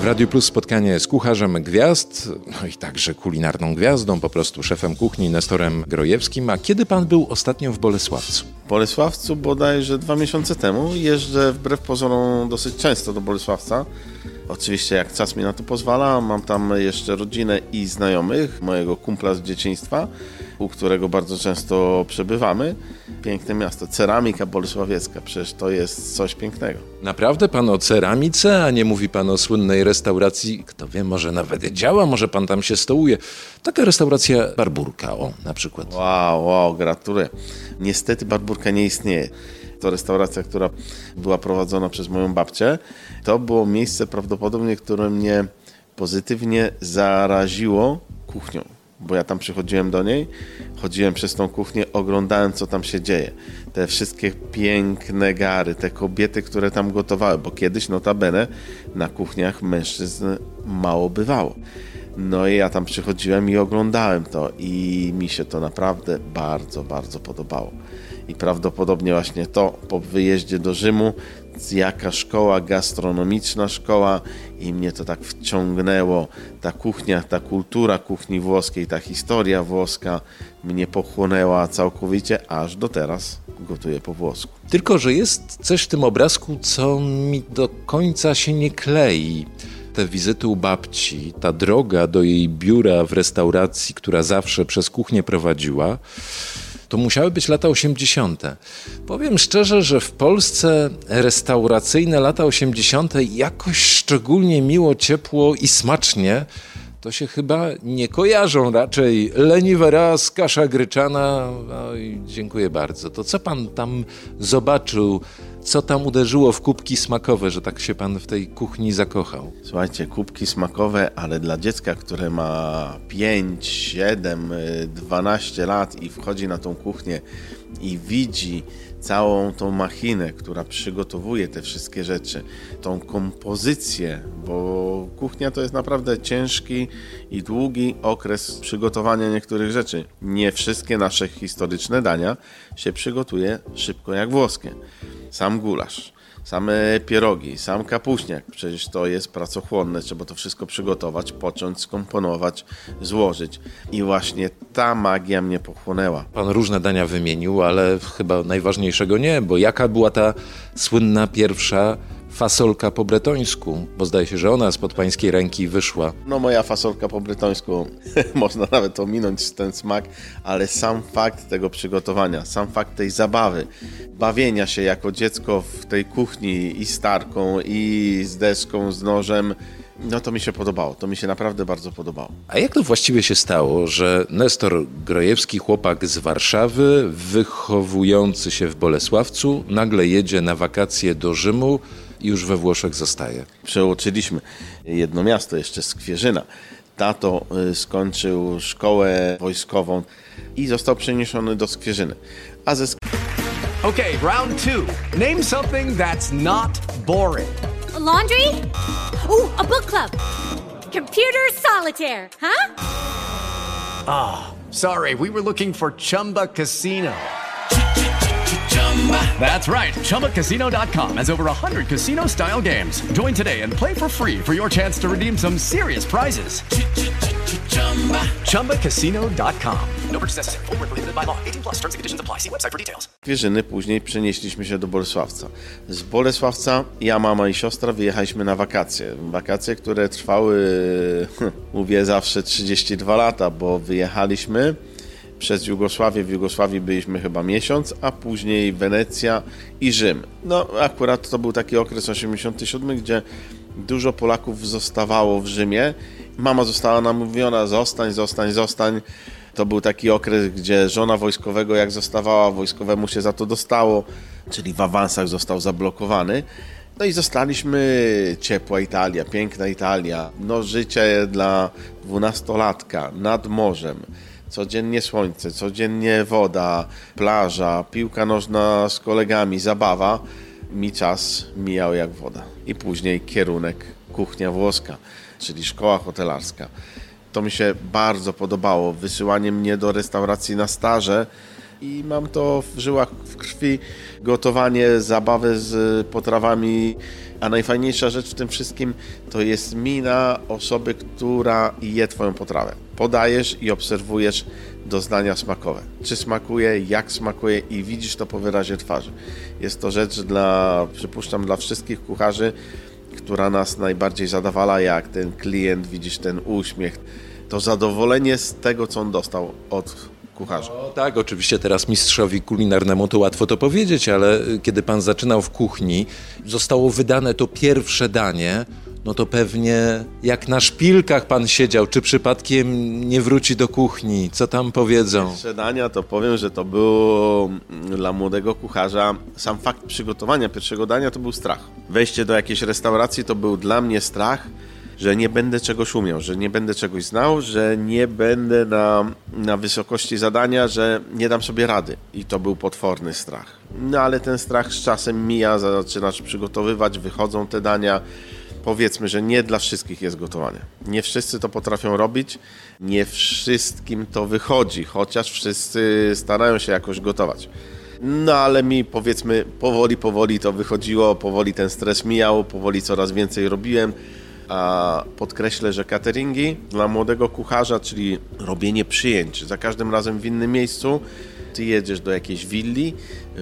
W Radiu Plus spotkanie z kucharzem gwiazd, no i także kulinarną gwiazdą, po prostu szefem kuchni Nestorem Grojewskim. A kiedy pan był ostatnio w Bolesławcu? W Bolesławcu bodajże dwa miesiące temu. Jeżdżę wbrew pozorom dosyć często do Bolesławca. Oczywiście jak czas mi na to pozwala, mam tam jeszcze rodzinę i znajomych, mojego kumpla z dzieciństwa, u którego bardzo często przebywamy. Piękne miasto, ceramika bolesławiecka, przecież to jest coś pięknego. Naprawdę pan o ceramice, a nie mówi pan o słynnej restauracji, kto wie, może nawet działa, może pan tam się stołuje. Taka restauracja Barburka, o, na przykład. Wow, wow, gratuluję. Niestety Barburka nie istnieje. To restauracja, która była prowadzona przez moją babcię. To było miejsce prawdopodobnie, które mnie pozytywnie zaraziło kuchnią. Bo ja tam przychodziłem do niej, chodziłem przez tą kuchnię, oglądałem, co tam się dzieje. Te wszystkie piękne gary, te kobiety, które tam gotowały, bo kiedyś notabene na kuchniach mężczyzn mało bywało. No i ja tam przychodziłem i oglądałem to i mi się to naprawdę bardzo, bardzo podobało. I prawdopodobnie właśnie to po wyjeździe do Rzymu, jaka szkoła gastronomiczna szkoła i mnie to tak wciągnęło. Ta kuchnia, ta kultura kuchni włoskiej, ta historia włoska mnie pochłonęła całkowicie, aż do teraz gotuję po włosku. Tylko, że jest coś w tym obrazku, co mi do końca się nie klei. Te wizyty u babci, ta droga do jej biura w restauracji, która zawsze przez kuchnię prowadziła, to musiały być lata 80. Powiem szczerze, że w Polsce restauracyjne lata 80. jakoś szczególnie miło, ciepło i smacznie to się chyba nie kojarzą raczej. Leniwy raz, kasza gryczana. Dziękuję bardzo. To co pan tam zobaczył? Co tam uderzyło w kubki smakowe, że tak się pan w tej kuchni zakochał? Słuchajcie, kubki smakowe, ale dla dziecka, które ma 5, 7, 12 lat i wchodzi na tą kuchnię i widzi całą tą machinę, która przygotowuje te wszystkie rzeczy, tą kompozycję, bo kuchnia to jest naprawdę ciężki i długi okres przygotowania niektórych rzeczy. Nie wszystkie nasze historyczne dania się przygotuje szybko jak włoskie. Sam gulasz, same pierogi, sam kapuśniak, przecież to jest pracochłonne, trzeba to wszystko przygotować, począć, skomponować, złożyć. I właśnie ta magia mnie pochłonęła. Pan różne dania wymienił, ale chyba najważniejszego nie, bo jaka była ta słynna pierwsza fasolka po bretońsku? Bo zdaje się, że ona spod pańskiej ręki wyszła. No moja fasolka po bretońsku, można nawet ominąć ten smak, ale sam fakt tego przygotowania, sam fakt tej zabawy, bawienia się jako dziecko w tej kuchni i z tarką, i z deską, z nożem, no to mi się podobało, to mi się naprawdę bardzo podobało. A jak to właściwie się stało, że Nestor Grojewski, chłopak z Warszawy, wychowujący się w Bolesławcu, nagle jedzie na wakacje do Rzymu i już we Włoszech zostaje? Przełączyliśmy jedno miasto, jeszcze Skwierzyna. Tato y, skończył szkołę wojskową i został przeniesiony do Skwierzyny. A ze Okay, round two. Name something that's not boring. A laundry? Ooh, a book club. Computer solitaire, huh? Sorry, we were looking for Chumba Casino. That's right. ChumbaCasino.com has over 100 casino style games. Join today and play for free for your chance to redeem some serious prizes. ChumbaCasino.com. No purchase necessary. Were prohibited by law. 18 plus. Terms and conditions apply. See website for details. Skwierzyny później przenieśliśmy się do Bolesławca. Z Bolesławca ja, mama i siostra wyjechaliśmy na wakacje. Wakacje, które trwały, mówię zawsze 32 lata, bo wyjechaliśmy przez Jugosławię. W Jugosławii byliśmy chyba miesiąc, a później Wenecja i Rzym. No akurat to był taki okres 87, gdzie dużo Polaków zostawało w Rzymie. Mama została namówiona, zostań, zostań, zostań. To był taki okres, gdzie żona wojskowego jak zostawała, wojskowemu się za to dostało, czyli w awansach został zablokowany. No i zostaliśmy ciepła Italia, piękna Italia, no życie dla dwunastolatka nad morzem. Codziennie słońce, codziennie woda, plaża, piłka nożna z kolegami, zabawa. Mi czas mijał jak woda. I później kierunek kuchnia włoska, czyli szkoła hotelarska. To mi się bardzo podobało. Wysyłanie mnie do restauracji na staże i mam to w żyłach, w krwi. Gotowanie, zabawę z potrawami. A najfajniejsza rzecz w tym wszystkim to jest mina osoby, która je Twoją potrawę. Podajesz i obserwujesz doznania smakowe. Czy smakuje, jak smakuje i widzisz to po wyrazie twarzy. Jest to rzecz dla, przypuszczam, dla wszystkich kucharzy, która nas najbardziej zadawala, jak ten klient, widzisz ten uśmiech, to zadowolenie z tego, co on dostał od kucharza. No tak, oczywiście teraz mistrzowi kulinarnemu to łatwo to powiedzieć, ale y, kiedy pan zaczynał w kuchni, zostało wydane to pierwsze danie, no to pewnie jak na szpilkach pan siedział, czy przypadkiem nie wróci do kuchni, co tam powiedzą? Pierwsze dania to powiem, że to było mm, dla młodego kucharza, sam fakt przygotowania pierwszego dania to był strach. Wejście do jakiejś restauracji to był dla mnie strach, że nie będę czegoś umiał, że nie będę czegoś znał, że nie będę na, na wysokości zadania, że nie dam sobie rady. I to był potworny strach. No ale ten strach z czasem mija, zaczynasz przygotowywać, wychodzą te dania. Powiedzmy, że nie dla wszystkich jest gotowanie. Nie wszyscy to potrafią robić, nie wszystkim to wychodzi, chociaż wszyscy starają się jakoś gotować. No ale mi powiedzmy powoli, powoli to wychodziło, powoli ten stres mijał, powoli coraz więcej robiłem. A podkreślę, że cateringi dla młodego kucharza, czyli robienie przyjęć za każdym razem w innym miejscu. Ty jedziesz do jakiejś willi,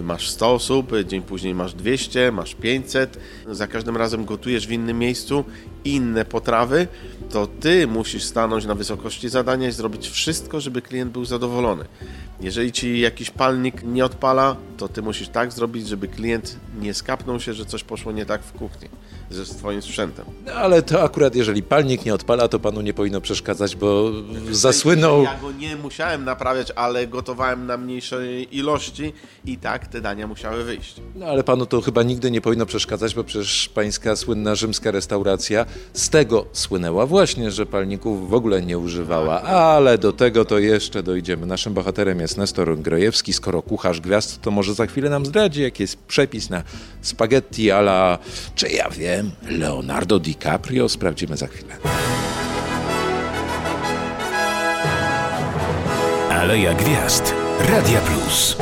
masz 100 osób, dzień później masz 200, masz 500, za każdym razem gotujesz w innym miejscu inne potrawy, to ty musisz stanąć na wysokości zadania i zrobić wszystko, żeby klient był zadowolony. Jeżeli ci jakiś palnik nie odpala, to ty musisz tak zrobić, żeby klient nie skapnął się, że coś poszło nie tak w kuchni ze swoim sprzętem. No, ale to akurat jeżeli palnik nie odpala, to panu nie powinno przeszkadzać, bo zasłynął... Ja go nie musiałem naprawiać, ale gotowałem na mniejszej ilości i tak te dania musiały wyjść. No ale panu to chyba nigdy nie powinno przeszkadzać, bo przecież pańska słynna rzymska restauracja z tego słynęła właśnie, że palników w ogóle nie używała. Ale do tego to jeszcze dojdziemy. Naszym bohaterem jest Nestor Grojewski. Skoro kucharz gwiazd, to może za chwilę nam zdradzi, jaki jest przepis na spaghetti a la, czy ja wiem, Leonardo DiCaprio. Sprawdzimy za chwilę. Aleja Gwiazd. Radia Plus.